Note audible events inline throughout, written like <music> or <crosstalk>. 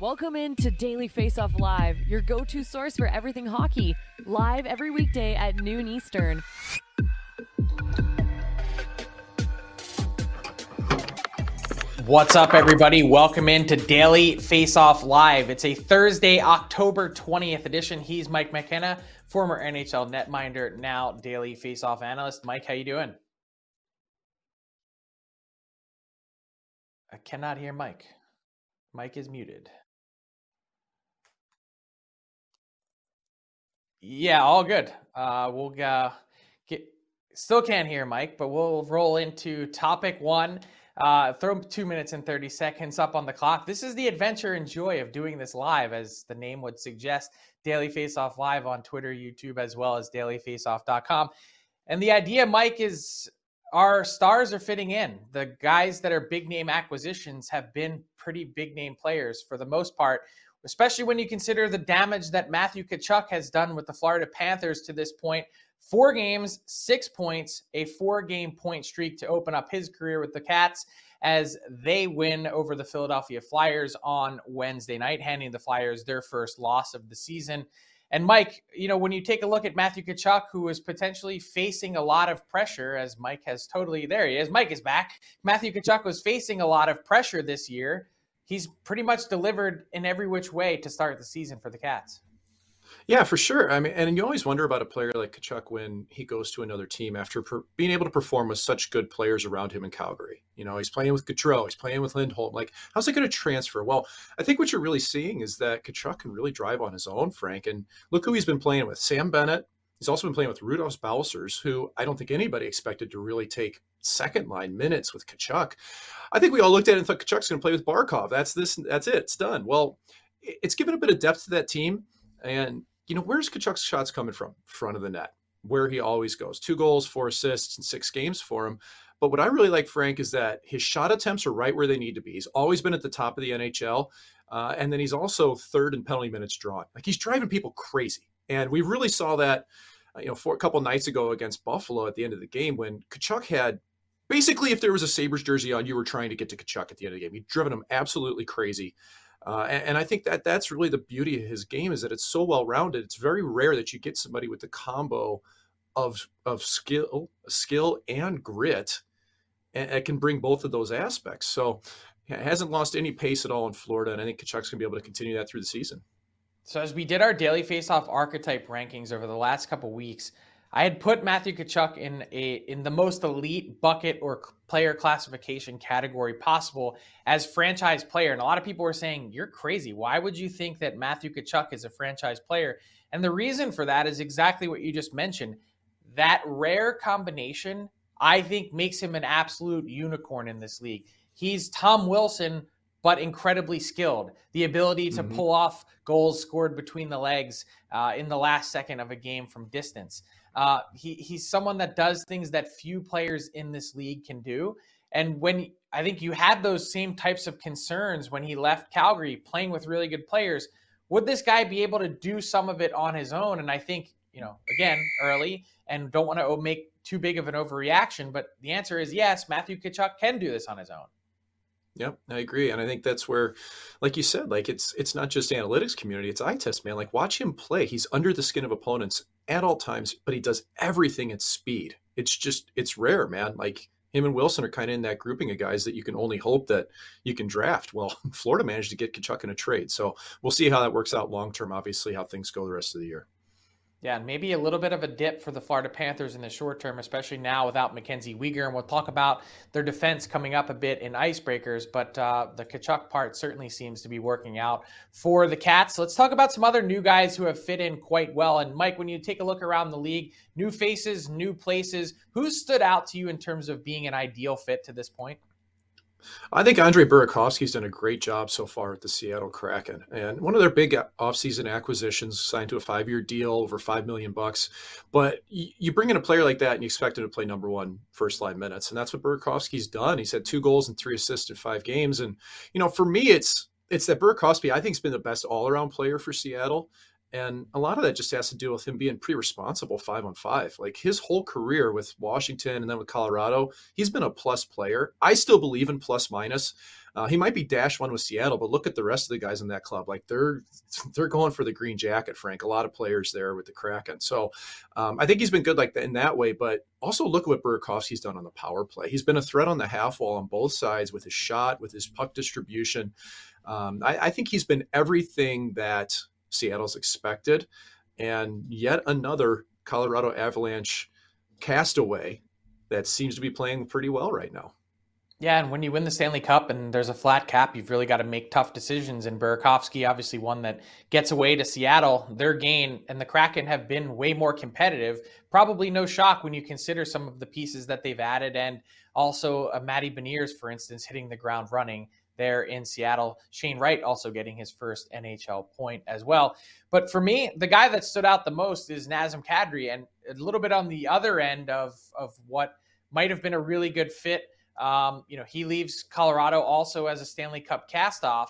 Welcome in to Daily Faceoff Live, your go to source for everything hockey, live every weekday at noon Eastern. What's up, everybody? Welcome in to Daily Faceoff Live. It's a Thursday, October 20th edition. He's Mike McKenna, former NHL netminder, now Daily Face Off analyst. Mike, how you doing? I cannot hear Mike. Mike is muted. Yeah, all good. Uh, we'll uh, get. Still can't hear Mike, but we'll roll into topic one. Uh, throw two minutes and 30 seconds up on the clock. This is the adventure and joy of doing this live, as the name would suggest. Daily Faceoff Live on Twitter, YouTube, as well as dailyfaceoff.com. And the idea, Mike, is our stars are fitting in. The guys that are big name acquisitions have been pretty big name players for the most part, especially when you consider the damage that Matthew Tkachuk has done with the Florida Panthers to this point. Four games, six points, a four game point streak to open up his career with the Cats as they win over the Philadelphia Flyers on Wednesday night, handing the Flyers their first loss of the season. And Mike, you know, when you take a look at Matthew Tkachuk, who is potentially facing a lot of pressure, as Mike has totally there he is. Mike is back. Matthew Tkachuk was facing a lot of pressure this year. He's pretty much delivered in every which way to start the season for the Cats. Yeah, for sure. I mean, and you always wonder about a player like Tkachuk when he goes to another team after per- being able to perform with such good players around him in Calgary. You know, he's playing with Gaudreau, he's playing with Lindholm. Like, how's it going to transfer? Well, I think what you're really seeing is that Tkachuk can really drive on his own, Frank. And look who he's been playing with: Sam Bennett. He's also been playing with Rudolfs Balcers, who I don't think anybody expected to really take second line minutes with Tkachuk. I think we all looked at it and thought Tkachuk's going to play with Barkov. That's this. That's it. It's done. Well, it's given a bit of depth to that team. And you know, where's Tkachuk's shots coming from? Front of the net, where he always goes. Two goals, four assists, and six games for him. But what I really like, Frank, is that his shot attempts are right where they need to be. He's always been at the top of the NHL. Uh, and then he's also third in penalty minutes drawn. Like he's driving people crazy. And we really saw that, you know, for a couple nights ago against Buffalo at the end of the game when Tkachuk had basically, if there was a Sabres jersey on, you were trying to get to Tkachuk at the end of the game. He'd driven him absolutely crazy. Uh, and, and, I think that that's really the beauty of his game is that it's so well rounded. It's very rare that you get somebody with the combo of of skill, skill and grit, and it can bring both of those aspects. So, hasn't lost any pace at all in Florida, and I think Tkachuk's going to be able to continue that through the season. So, as we did our daily face-off archetype rankings over the last couple weeks, I had put Matthew Tkachuk in a in the most elite bucket or player classification category possible as franchise player. And a lot of people were saying, "You're crazy. Why would you think that Matthew Tkachuk is a franchise player?" And the reason for that is exactly what you just mentioned. That rare combination, I think, makes him an absolute unicorn in this league. He's Tom Wilson but incredibly skilled. The ability to mm-hmm. pull off goals scored between the legs uh, in the last second of a game from distance. Uh, he he's someone that does things that few players in this league can do. And when I think you had those same types of concerns when he left Calgary, playing with really good players, would this guy be able to do some of it on his own? And I think you know, again, early, and don't want to make too big of an overreaction, but the answer is yes. Matthew Tkachuk can do this on his own. Yep, I agree, and I think that's where, like you said, like it's it's not just analytics community; it's eye test, man. Like watch him play; he's under the skin of opponents at all times, but he does everything at speed. It's just it's rare, man. Like him and Wilson are kind of in that grouping of guys that you can only hope that you can draft. Well, <laughs> Florida managed to get Tkachuk in a trade, so we'll see how that works out long term. Obviously, how things go the rest of the year. Yeah, and maybe a little bit of a dip for the Florida Panthers in the short term, especially now without Mackenzie Weegar. And we'll talk about their defense coming up a bit in icebreakers, but uh, the Tkachuk part certainly seems to be working out for the Cats. Let's talk about some other new guys who have fit in quite well. And Mike, when you take a look around the league, new faces, new places, who stood out to you in terms of being an ideal fit to this point? I think Andre Burakovsky's done a great job so far at the Seattle Kraken. And one of their big uh, offseason acquisitions signed to a five-year deal over five million bucks. But you bring in a player like that and you expect him to play number one first line minutes. And that's what Burakovsky's done. He's had two goals and three assists in five games. And, you know, for me, it's it's that Burakovsky, I think, has been the best all-around player for Seattle. And a lot of that just has to do with him being pretty responsible five on five. Like his whole career with Washington and then with Colorado, he's been a plus player. I still believe in plus minus. Uh, he might be dash one with Seattle, but look at the rest of the guys in that club. Like they're <laughs> they're going for the green jacket, Frank. A lot of players there with the Kraken. So um, I think he's been good like in that way. But also look at what Burakovsky's done on the power play. He's been a threat on the half wall on both sides with his shot, with his puck distribution. Um, I, I think he's been everything that Seattle's expected, and yet another Colorado Avalanche castaway that seems to be playing pretty well right now. Yeah, and when you win the Stanley Cup and there's a flat cap, you've really got to make tough decisions. And Burakovsky, obviously one that gets away to Seattle, their gain and the Kraken have been way more competitive. Probably no shock when you consider some of the pieces that they've added, and also uh, Matty Beniers, for instance, hitting the ground running there in Seattle. Shane Wright also getting his first NHL point as well. But for me, the guy that stood out the most is Nazem Kadri, and a little bit on the other end of of what might have been a really good fit um, you know, he leaves Colorado also as a Stanley Cup castoff,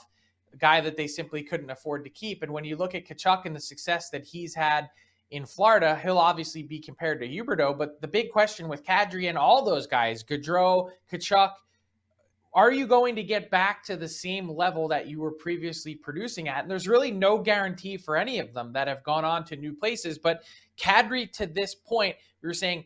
a guy that they simply couldn't afford to keep. And when you look at Tkachuk and the success that he's had in Florida, he'll obviously be compared to Huberdeau. But the big question with Kadri and all those guys, Gaudreau, Tkachuk, are you going to get back to the same level that you were previously producing at? And there's really no guarantee for any of them that have gone on to new places. But Kadri, to this point, we were saying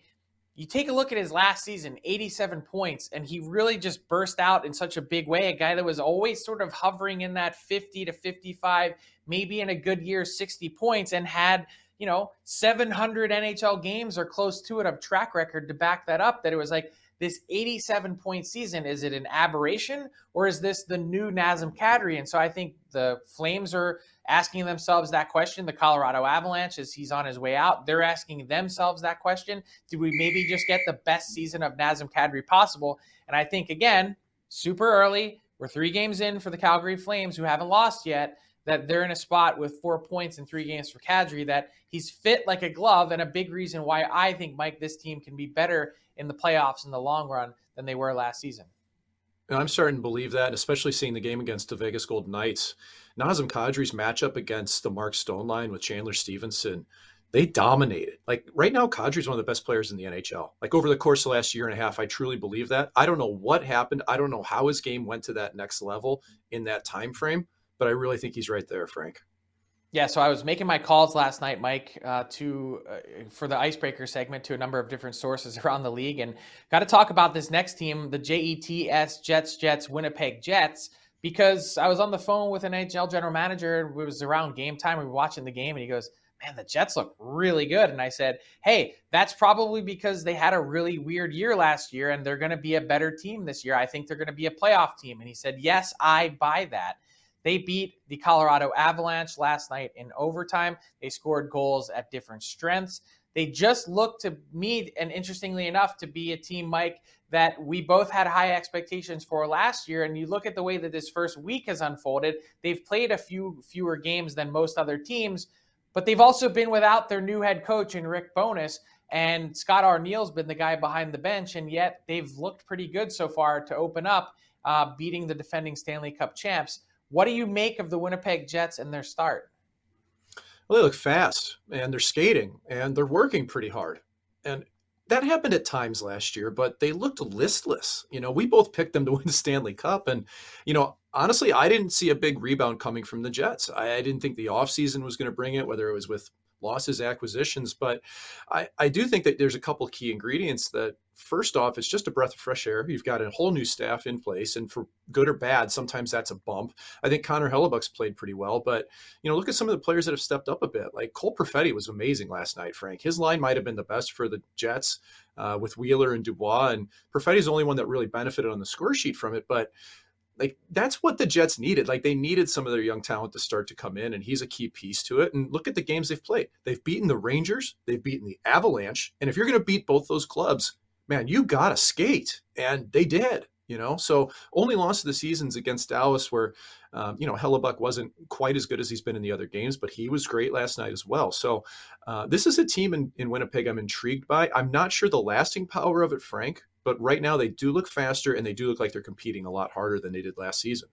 you take a look at his last season 87 points and he really just burst out in such a big way a guy that was always sort of hovering in that 50 to 55 maybe in a good year 60 points and had you know 700 nhl games or close to it of track record to back that up that it was like this 87 point season is it an aberration or is this the new Nazem Kadri and so I think the Flames are asking themselves that question. The Colorado Avalanche, as he's on his way out, they're asking themselves that question. Do we maybe just get the best season of Nazem Kadri possible? And I think, again, super early. We're three games in for the Calgary Flames, who haven't lost yet. That they're in a spot with four points in three games for Kadri, that he's fit like a glove, and a big reason why I think, Mike, this team can be better in the playoffs in the long run than they were last season. And I'm starting to believe that, especially seeing the game against the Vegas Golden Knights. Nazem Kadri's matchup against the Mark Stone line with Chandler Stephenson, they dominated. Like right now, Kadri's one of the best players in the NHL. Like over the course of the last year and a half, I truly believe that. I don't know what happened. I don't know how his game went to that next level in that time frame, but I really think he's right there, Frank. Yeah, so I was making my calls last night, Mike, uh, to uh, for the icebreaker segment to a number of different sources <laughs> around the league, and got to talk about this next team, the JETS Jets Jets Winnipeg Jets, because I was on the phone with an NHL general manager. It was around game time. We were watching the game, and he goes, "Man, the Jets look really good." And I said, "Hey, that's probably because they had a really weird year last year, and they're going to be a better team this year. I think they're going to be a playoff team." And he said, "Yes, I buy that." They beat the Colorado Avalanche last night in overtime. They scored goals at different strengths. They just look to me, and interestingly enough, to be a team, Mike, that we both had high expectations for last year. And you look at the way that this first week has unfolded, they've played a few fewer games than most other teams, but they've also been without their new head coach in Rick Bowness. And Scott Arniel's been the guy behind the bench, and yet they've looked pretty good so far to open up, uh, beating the defending Stanley Cup champs. What do you make of the Winnipeg Jets and their start? Well, they look fast and they're skating and they're working pretty hard. And that happened at times last year, but they looked listless. You know, we both picked them to win the Stanley Cup. And, you know, honestly, I didn't see a big rebound coming from the Jets. I, I didn't think the offseason was going to bring it, whether it was with losses, acquisitions. But I, I do think that there's a couple key ingredients that, first off, it's just a breath of fresh air. You've got a whole new staff in place, and for good or bad, sometimes that's a bump. I think Connor Hellebuyck's played pretty well, but you know, look at some of the players that have stepped up a bit. Like Cole Perfetti was amazing last night. Frank, his line might have been the best for the Jets uh, with Wheeler and Dubois, and Perfetti's the only one that really benefited on the score sheet from it, but like that's what the Jets needed. Like they needed some of their young talent to start to come in, and he's a key piece to it. And look at the games they've played. They've beaten the Rangers, they've beaten the Avalanche, and if you're going to beat both those clubs, man, you got to skate, and they did. You know, so only loss of the seasons against Dallas, where um, you know Hellebuyck wasn't quite as good as he's been in the other games, but he was great last night as well. So uh, this is a team in, in Winnipeg I'm intrigued by. I'm not sure the lasting power of it, Frank, but right now they do look faster and they do look like they're competing a lot harder than they did last season.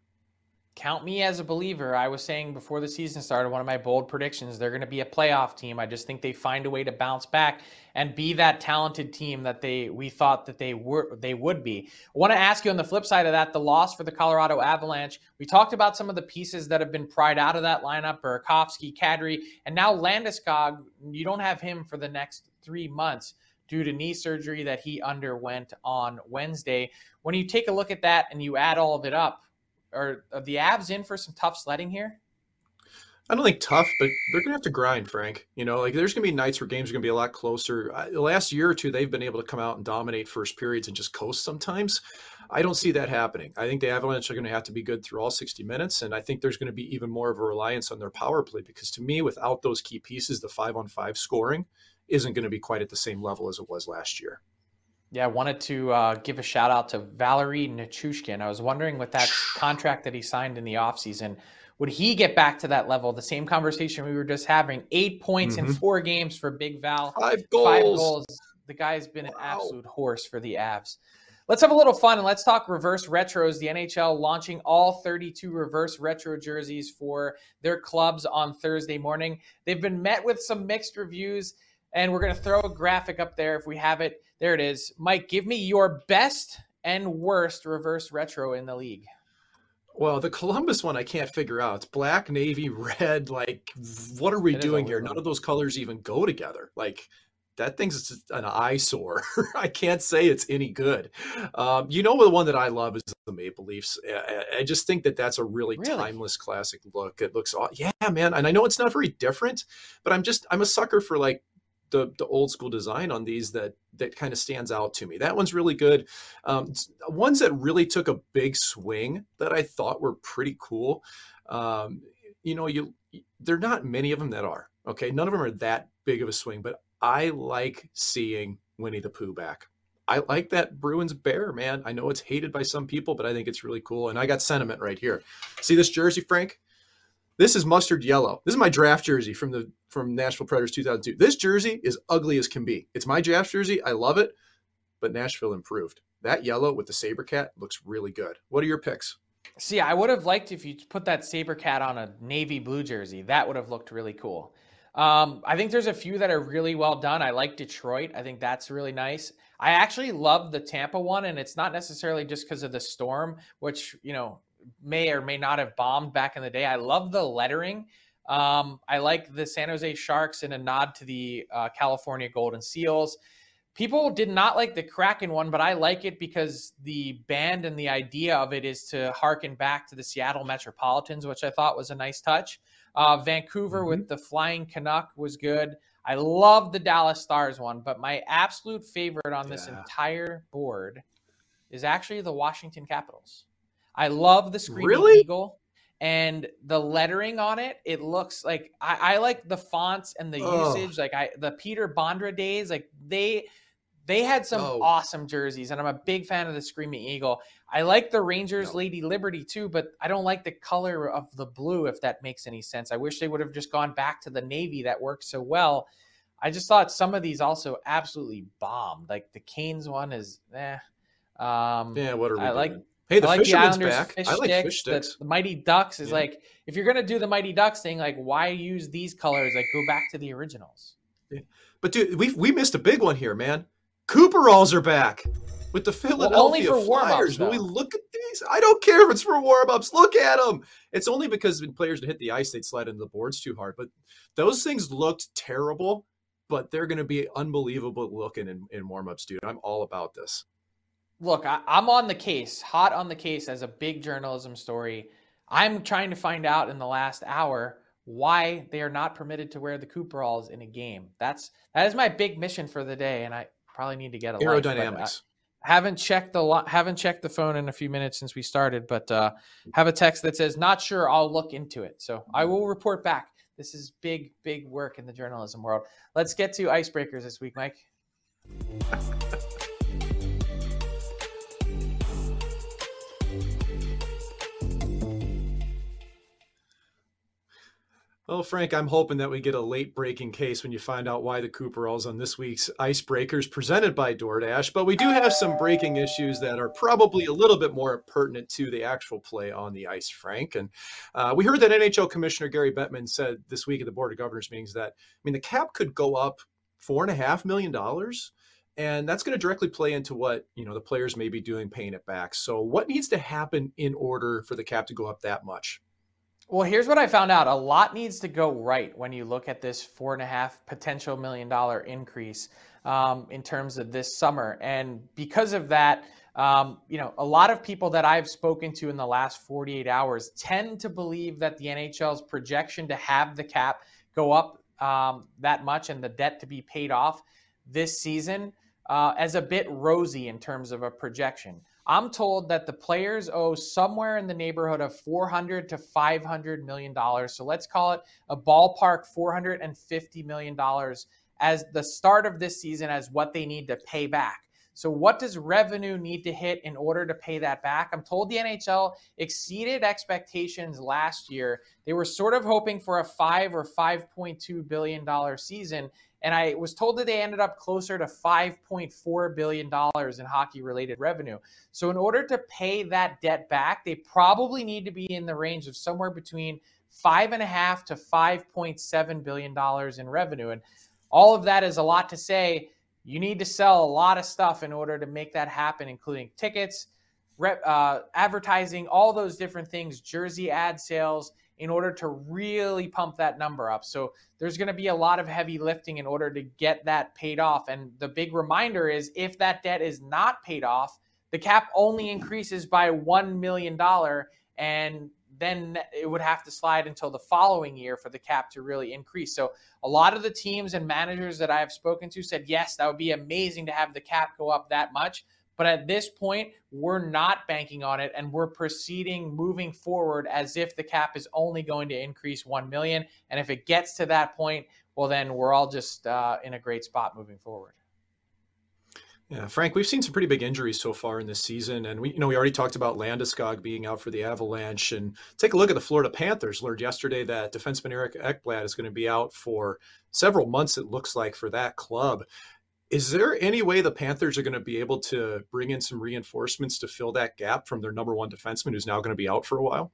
count me as a believer. I was saying before the season started, one of my bold predictions, they're going to be a playoff team. I just think they find a way to bounce back and be that talented team that they we thought that they were they would be. I want to ask you on the flip side of that, the loss for the Colorado Avalanche. We talked about some of the pieces that have been pried out of that lineup, Burakovsky, Kadri, and now Landeskog. You don't have him for the next three months due to knee surgery that he underwent on Wednesday. When you take a look at that and you add all of it up, are, are the Avs in for some tough sledding here? I don't think tough, but they're gonna have to grind, Frank. You know, like there's gonna be nights where games are gonna be a lot closer. the last year or two, they've been able to come out and dominate first periods and just coast sometimes. I don't see that happening. I think the Avalanche are going to have to be good through all 60 minutes, and I think there's going to be even more of a reliance on their power play because to me, without those key pieces, the five on five scoring isn't going to be quite at the same level as it was last year. Yeah, I wanted to uh, give a shout out to Valeri Nichushkin. I was wondering with that <sighs> contract that he signed in the offseason, would he get back to that level? The same conversation we were just having. Eight points mm-hmm. in four games for Big Val. Five goals. Five goals. The guy's been wow. an absolute horse for the Avs. Let's have a little fun and let's talk reverse retros. The NHL launching all 32 reverse retro jerseys for their clubs on Thursday morning. They've been met with some mixed reviews, and we're going to throw a graphic up there if we have it. There it is. Mike, give me your best and worst reverse retro in the league. Well, the Columbus one I can't figure out. It's black, navy, red. Like, what are we it doing here? None of those colors even go together. Like, that thing's an eyesore. <laughs> I can't say it's any good. Um, you know, the one that I love is the Maple Leafs. I, just think that that's a really, really, timeless classic look. It looks, yeah, man. And I know it's not very different, but I'm just, I'm a sucker for like the, the old school design on these that that kind of stands out to me. That one's really good. Um, ones that really took a big swing that I thought were pretty cool. Um, you know, you there are not many of them that are okay. None of them are that big of a swing, but I like seeing Winnie the Pooh back. I like that Bruins bear, man. I know it's hated by some people, but I think it's really cool. And I got sentiment right here. See this jersey, Frank? This is mustard yellow. This is my draft jersey from the from Nashville Predators 2002. This jersey is ugly as can be. It's my draft jersey. I love it, but Nashville improved. That yellow with the saber cat looks really good. What are your picks? See, I would have liked if you put that saber cat on a navy blue jersey. That would have looked really cool. Um, I think there's a few that are really well done. I like Detroit. I think that's really nice. I actually love the Tampa one, and it's not necessarily just because of the storm, which you know may or may not have bombed back in the day. I love the lettering. Um, I like the San Jose Sharks in a nod to the uh, California Golden Seals. People did not like the Kraken one, but I like it because the band and the idea of it is to harken back to the Seattle Metropolitans, which I thought was a nice touch. Uh, Vancouver mm-hmm. with the Flying Canuck was good. I love the Dallas Stars one, but my absolute favorite on this yeah. entire board is actually the Washington Capitals. I love the Screaming really? Eagle and the lettering on it. It looks like I, I like the fonts and the oh. usage. Like I the Peter Bondra days, like they they had some oh. awesome jerseys, and I'm a big fan of the Screaming Eagle. I like the Rangers no. Lady Liberty too, but I don't like the color of the blue, if that makes any sense. I wish they would have just gone back to the navy that worked so well. I just thought some of these also absolutely bombed. Like the Canes one is eh. Um, yeah, what are we I doing? like Hey, the I like the Islanders back. fish I like sticks. fish sticks. The, the, Mighty Ducks is yeah. like if you're gonna do the Mighty Ducks thing, like why use these colors? Like go back to the originals. Yeah. But dude, we we missed a big one here, man. Cooperalls are back with the Philadelphia well, Flyers. When we look at these, I don't care if it's for warm ups. Look at them. It's only because when players hit the ice, they'd slide into the boards too hard. But those things looked terrible. But they're going to be unbelievable looking in, in warm ups, dude. I'm all about this look, I, am on the case, hot on the case as a big journalism story. I'm trying to find out in the last hour why they are not permitted to wear the Cooperalls in a game. That's that is my big mission for the day, and I probably need to get a aerodynamics. haven't checked the haven't checked the phone in a few minutes since we started, but uh, have a text that says not sure. I'll look into it, so I will report back. This is big, big work in the journalism world. Let's get to icebreakers this week, Mike. <laughs> Well, Frank, I'm hoping that we get a late breaking case when you find out why the Cooperalls on this week's Icebreakers presented by DoorDash. But we do have some breaking issues that are probably a little bit more pertinent to the actual play on the ice, Frank. And uh, we heard that NHL Commissioner Gary Bettman said this week at the Board of Governors meetings that, I mean, the cap could go up four and a half million dollars and that's going to directly play into what you know the players may be doing paying it back so what needs to happen in order for the cap to go up that much well, here's what I found out. A lot needs to go right when you look at this four and a half potential million dollar increase um, in terms of this summer. And because of that, um, you know, a lot of people that I've spoken to in the last 48 hours tend to believe that the NHL's projection to have the cap go up um, that much and the debt to be paid off this season uh, as a bit rosy in terms of a projection. I'm told that the players owe somewhere in the neighborhood of 400 to 500 million dollars. So let's call it a ballpark 450 million dollars as the start of this season as what they need to pay back. So what does revenue need to hit in order to pay that back? I'm told the NHL exceeded expectations last year. They were sort of hoping for a 5 or 5.2 billion dollar season and I was told that they ended up closer to $5.4 billion in hockey related revenue. So, in order to pay that debt back, they probably need to be in the range of somewhere between five and a half to $5.7 billion in revenue. And all of that is a lot to say. You need to sell a lot of stuff in order to make that happen, including tickets, rep, uh, advertising, all those different things, jersey ad sales in order to really pump that number up. So there's going to be a lot of heavy lifting in order to get that paid off. And the big reminder is if that debt is not paid off, the cap only increases by $1 million. And then it would have to slide until the following year for the cap to really increase. So a lot of the teams and managers that I have spoken to said, yes, that would be amazing to have the cap go up that much. But at this point, we're not banking on it and we're proceeding moving forward as if the cap is only going to increase 1 million. And if it gets to that point, well, then we're all just uh, in a great spot moving forward. Yeah, Frank, we've seen some pretty big injuries so far in this season, and we, you know, we already talked about Landeskog being out for the Avalanche, and take a look at the Florida Panthers. Learned yesterday that defenseman Eric Ekblad is going to be out for several months. It looks like for that club. Is there any way the Panthers are going to be able to bring in some reinforcements to fill that gap from their number one defenseman who's now going to be out for a while?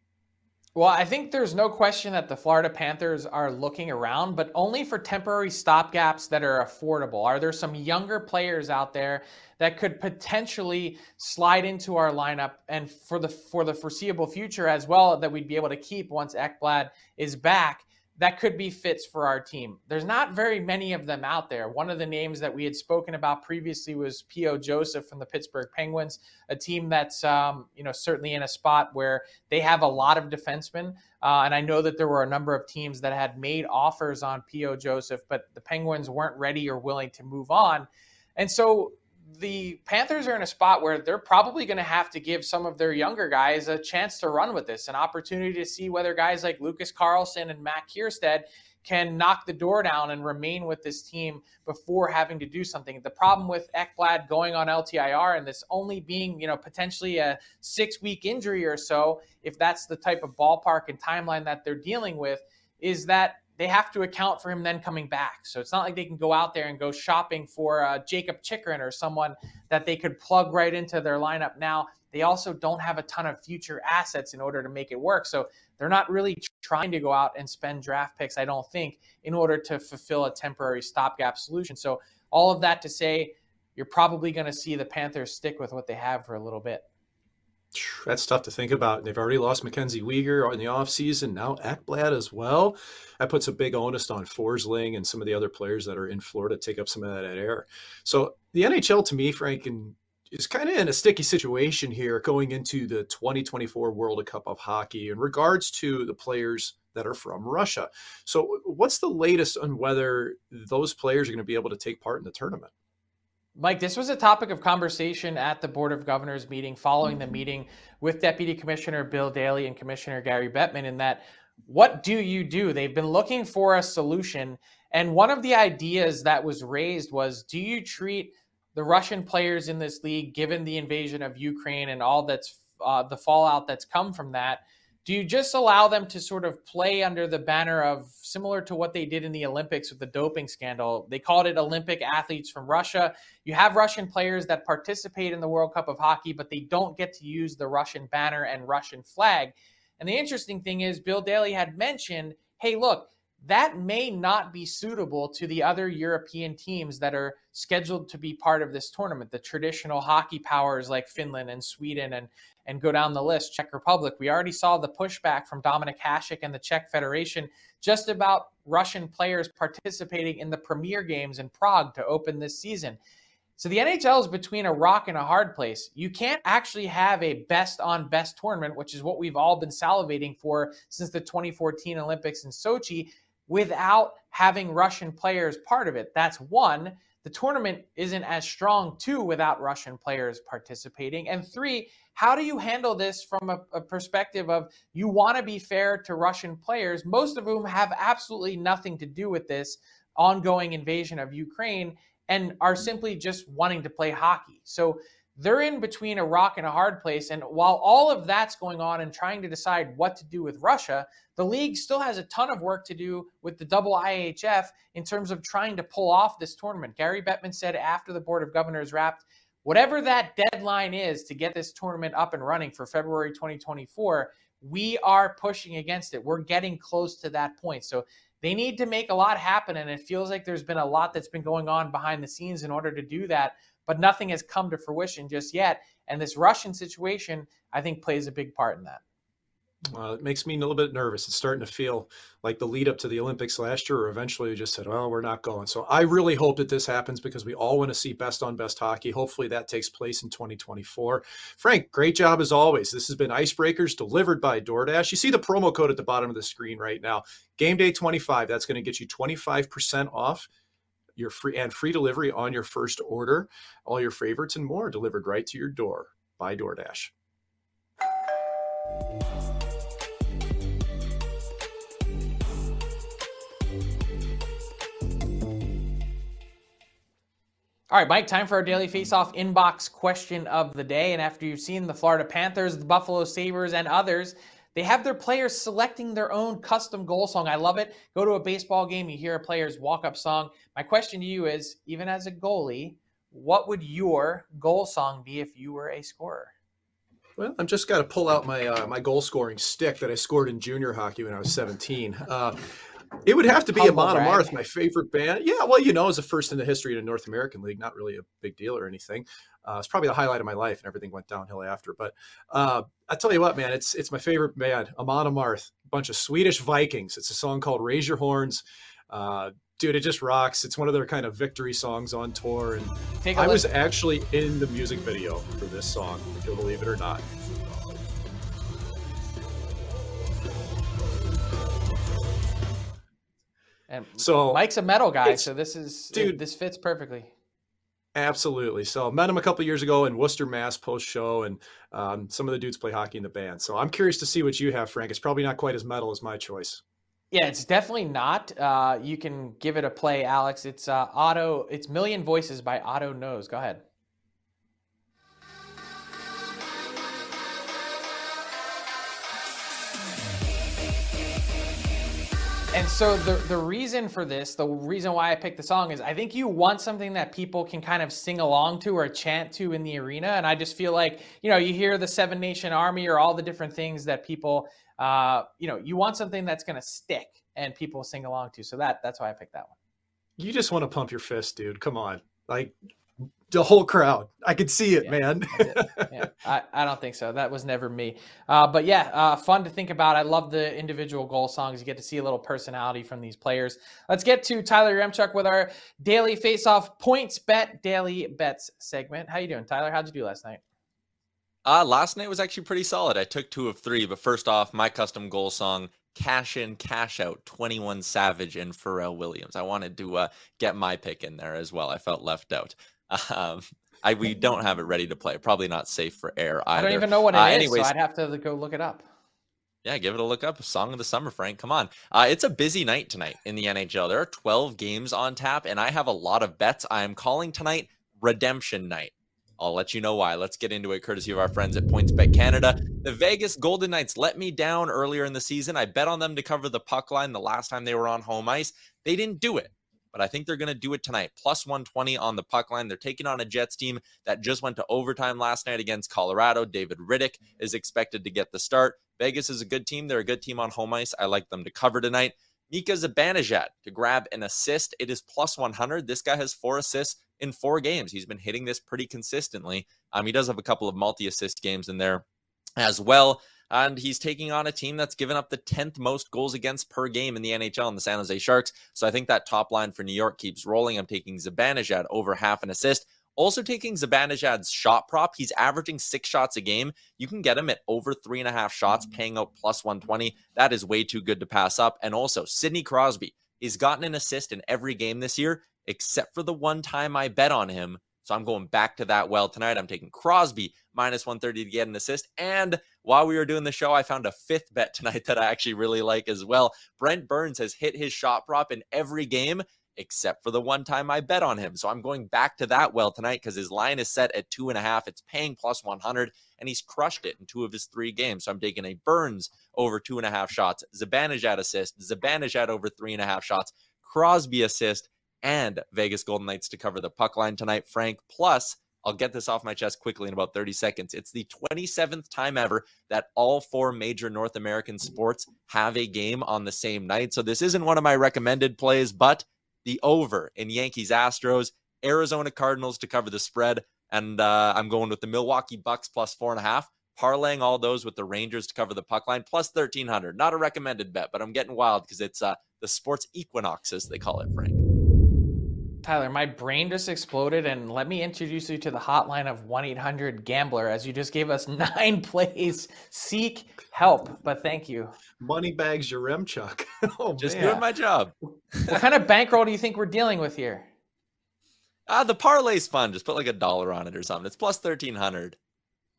Well, I think there's no question that the Florida Panthers are looking around, but only for temporary stopgaps that are affordable. Are there some younger players out there that could potentially slide into our lineup and for the for the foreseeable future as well that we'd be able to keep once Ekblad is back? That could be fits for our team. There's not very many of them out there. One of the names that we had spoken about previously was P.O. Joseph from the Pittsburgh Penguins, a team that's um, you know certainly in a spot where they have a lot of defensemen. Uh, and I know that there were a number of teams that had made offers on P.O. Joseph, but the Penguins weren't ready or willing to move on. And so the Panthers are in a spot where they're probably going to have to give some of their younger guys a chance to run with this, an opportunity to see whether guys like Lucas Carlsson and Matt Kiersted can knock the door down and remain with this team before having to do something. The problem with Ekblad going on LTIR and this only being, you know, potentially a six week injury or so, if that's the type of ballpark and timeline that they're dealing with, is that they have to account for him then coming back. So it's not like they can go out there and go shopping for uh, Jakob Chychrun or someone that they could plug right into their lineup now. They also don't have a ton of future assets in order to make it work. So they're not really trying to go out and spend draft picks, I don't think, in order to fulfill a temporary stopgap solution. So all of that to say, you're probably going to see the Panthers stick with what they have for a little bit. That's tough to think about. They've already lost Mackenzie Weegar in the offseason. Now Ekblad as well. That puts a big onus on Forsling and some of the other players that are in Florida to take up some of that air. So the NHL, to me, Frank, and is kind of in a sticky situation here going into the 2024 World Cup of Hockey in regards to the players that are from Russia. So, what's the latest on whether those players are going to be able to take part in the tournament? Mike, this was a topic of conversation at the Board of Governors meeting following the meeting with Deputy Commissioner Bill Daly and Commissioner Gary Bettman in that what do you do? They've been looking for a solution. And one of the ideas that was raised was do you treat the Russian players in this league, given the invasion of Ukraine and all that's uh, the fallout that's come from that, do you just allow them to sort of play under the banner of similar to what they did in the Olympics with the doping scandal? They called it Olympic athletes from Russia. You have Russian players that participate in the World Cup of Hockey, but they don't get to use the Russian banner and Russian flag. And the interesting thing is, Bill Daly had mentioned hey, look, that may not be suitable to the other European teams that are scheduled to be part of this tournament, the traditional hockey powers like Finland and Sweden and and go down the list, Czech Republic. We already saw the pushback from Dominik Hasek and the Czech Federation just about Russian players participating in the premier games in Prague to open this season. So the NHL is between a rock and a hard place. You can't actually have a best on best tournament, which is what we've all been salivating for since the 2014 Olympics in Sochi without having Russian players part of it. That's one. The tournament isn't as strong, two, without Russian players participating. And three, how do you handle this from a, a perspective of you want to be fair to Russian players, most of whom have absolutely nothing to do with this ongoing invasion of Ukraine and are simply just wanting to play hockey? So they're in between a rock and a hard place. And while all of that's going on and trying to decide what to do with Russia, the league still has a ton of work to do with the double IHF in terms of trying to pull off this tournament. Gary Bettman said after the Board of Governors wrapped, whatever that deadline is to get this tournament up and running for February 2024, we are pushing against it. We're getting close to that point. So they need to make a lot happen. And it feels like there's been a lot that's been going on behind the scenes in order to do that but nothing has come to fruition just yet. And this Russian situation, I think, plays a big part in that. Well, it makes me a little bit nervous. It's starting to feel like the lead up to the Olympics last year, or eventually we just said, "Well, we're not going." So I really hope that this happens because we all want to see best on best hockey. Hopefully that takes place in 2024. Frank, great job as always. This has been Icebreakers delivered by DoorDash. You see the promo code at the bottom of the screen right now. Game Day 25. That's going to get you 25% off your free and free delivery on your first order. All your favorites and more delivered right to your door by DoorDash. All right, Mike, time for our daily face-off inbox question of the day. And after you've seen the Florida Panthers, the Buffalo Sabres, and others they have their players selecting their own custom goal song. I love it. Go to a baseball game, you hear a player's walk up song. My question to you is even as a goalie, what would your goal song be if you were a scorer? Well, I'm just got to pull out my uh, my goal scoring stick that I scored in junior hockey when I was 17. Uh, it would have to be Humble Amon Amarth, my favorite band. Yeah, well, you know, as the first in the history of the North American League, not really a big deal or anything. Uh, it's probably the highlight of my life, and everything went downhill after. But uh, I tell you what, man, it's it's my favorite band, Amon Amarth, a bunch of Swedish Vikings. It's a song called "Raise Your Horns." Uh, dude, it just rocks. It's one of their kind of victory songs on tour, and I was actually in the music video for this song, if you'll believe it or not. And so Mike's a metal guy, so this is dude. This fits perfectly. Absolutely. So I met him a couple years ago in Worcester, Mass, post show, and um, some of the dudes play hockey in the band. So I'm curious to see what you have, Frank. It's probably not quite as metal as my choice. Yeah, it's definitely not. Uh, you can give it a play, Alex. It's uh, Otto. It's Million Voices by Otto Knows. Go ahead. And so the the reason for this, the reason why I picked the song is I think you want something that people can kind of sing along to or chant to in the arena. And I just feel like, you know, you hear the Seven Nation Army or all the different things that people uh, you know, you want something that's gonna stick and people sing along to. So that that's why I picked that one. You just want to pump your fist, dude. Come on. Like the whole crowd. I could see it, yeah, man. it. Yeah, I, I don't think so. That was never me. Uh, but yeah, uh, fun to think about. I love the individual goal songs. You get to see a little personality from these players. Let's get to Tyler Remchuk with our daily face-off points bet daily bets segment. How you doing, Tyler? How'd you do last night? Uh, last night was actually pretty solid. I took two of three, but first off, my custom goal song, Cash In, Cash Out, 21 Savage and Pharrell Williams. I wanted to uh, get my pick in there as well. I felt left out. Um, I we don't have it ready to play. Probably not safe for air either. I don't even know what it uh, is, anyways, so I'd have to go look it up. Yeah, give it a look up. Song of the summer, Frank. Come on. Uh, it's a busy night tonight in the NHL. There are 12 games on tap, and I have a lot of bets. I am calling tonight redemption night. I'll let you know why. Let's get into it, courtesy of our friends at PointsBet Canada. The Vegas Golden Knights let me down earlier in the season. I bet on them to cover the puck line the last time they were on home ice. They didn't do it, but I think they're going to do it tonight. Plus 120 on the puck line. They're taking on a Jets team that just went to overtime last night against Colorado. David Rittich is expected to get the start. Vegas is a good team. They're a good team on home ice. I like them to cover tonight. Mika Zibanejad to grab an assist. It is plus 100. This guy has four assists in four games. He's been hitting this pretty consistently. Um, he does have a couple of multi assist games in there as well. And he's taking on a team that's given up the 10th most goals against per game in the NHL in the San Jose Sharks. So I think that top line for New York keeps rolling. I'm taking Zibanejad over half an assist. Also taking Zibanejad's shot prop. He's averaging six shots a game. You can get him at over three and a half shots, mm. paying out plus 120. That is way too good to pass up. And also, Sidney Crosby. He's gotten an assist in every game this year, except for the one time I bet on him. So I'm going back to that well tonight. I'm taking Crosby minus 130 to get an assist. And while we were doing the show, I found a fifth bet tonight <laughs> that I actually really like as well. Brent Burns has hit his shot prop in every game except for the one time I bet on him. So I'm going back to that well tonight because his line is set at two and a half. It's paying plus 100, and he's crushed it in two of his three games. So I'm taking a Burns over two and a half shots, Zibanejad assist, Zibanejad over three and a half shots, Crosby assist, and Vegas Golden Knights to cover the puck line tonight. Frank, plus I'll get this off my chest quickly in about 30 seconds. It's the 27th time ever that all four major North American sports have a game on the same night. So this isn't one of my recommended plays, but the over in Yankees Astros, Arizona Cardinals to cover the spread. And uh, I'm going with the Milwaukee Bucks plus four and a half, parlaying all those with the Rangers to cover the puck line plus 1300. Not a recommended bet, but I'm getting wild because it's uh, the sports equinox, as they call it, Frank. Tyler, my brain just exploded, and let me introduce you to the hotline of 1 800 Gambler as you just gave us <laughs> nine plays. Seek help, but thank you. Money bags your Remchuk. <laughs> oh, just man. doing my job. <laughs> what kind of bankroll do you think we're dealing with here? Ah, uh, the parlay's fun. Just put like a dollar on it or something. It's plus 1300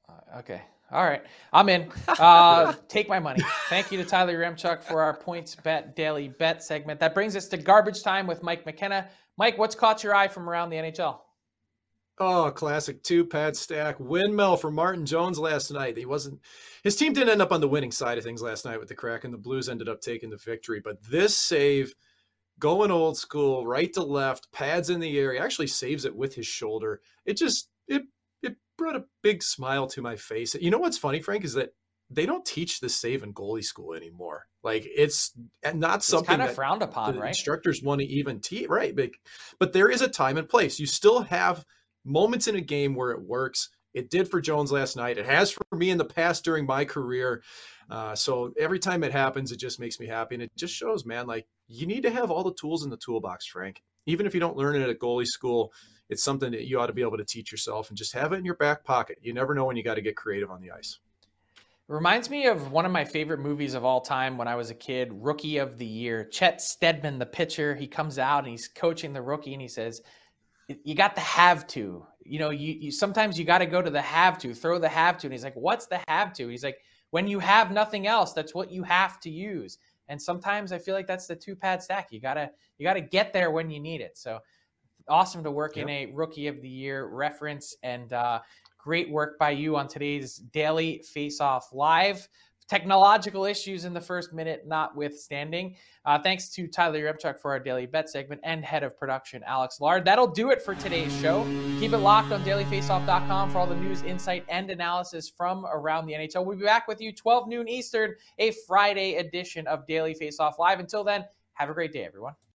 uh, Okay. All right, I'm in. Uh, take my money. Thank you to Tyler Remchuk for our points bet daily bet segment. That brings us to garbage time with Mike McKenna. Mike, what's caught your eye from around the NHL? Oh, classic two pad stack windmill for Martin Jones last night. He wasn't his team didn't end up on the winning side of things last night with the Kraken, and the Blues ended up taking the victory. But this save, going old school, right to left, pads in the air, he actually saves it with his shoulder. It just it brought a big smile to my face. You know what's funny, Frank, is that they don't teach the save and goalie school anymore. Like it's not something kind of frowned upon, right? Instructors want to even teach, right? But, but there is a time and place. You still have moments in a game where it works. It did for Jones last night. It has for me in the past during my career. Uh, so every time it happens, it just makes me happy, and it just shows, man. Like you need to have all the tools in the toolbox, Frank. Even if you don't learn it at goalie school, it's something that you ought to be able to teach yourself and just have it in your back pocket. You never know when you got to get creative on the ice. Reminds me of one of my favorite movies of all time when I was a kid, Rookie of the Year. Chet Steadman, the pitcher, he comes out and he's coaching the rookie and he says, You got the have to. You know, you, you sometimes you got to go to the have to, throw the have to. And he's like, What's the have to? He's like, When you have nothing else, that's what you have to use. And sometimes I feel like that's the two pad stack. You gotta you gotta get there when you need it. So awesome to work yep. in a rookie of the year reference and uh, great work by you on today's daily face off live technological issues in the first minute notwithstanding. Uh, thanks to Tyler Remchuk for our daily bet segment and head of production, Alex Lard. That'll do it for today's show. Keep it locked on dailyfaceoff.com for all the news, insight, and analysis from around the NHL. We'll be back with you 12 noon Eastern, a Friday edition of Daily Faceoff Live. Until then, have a great day, everyone.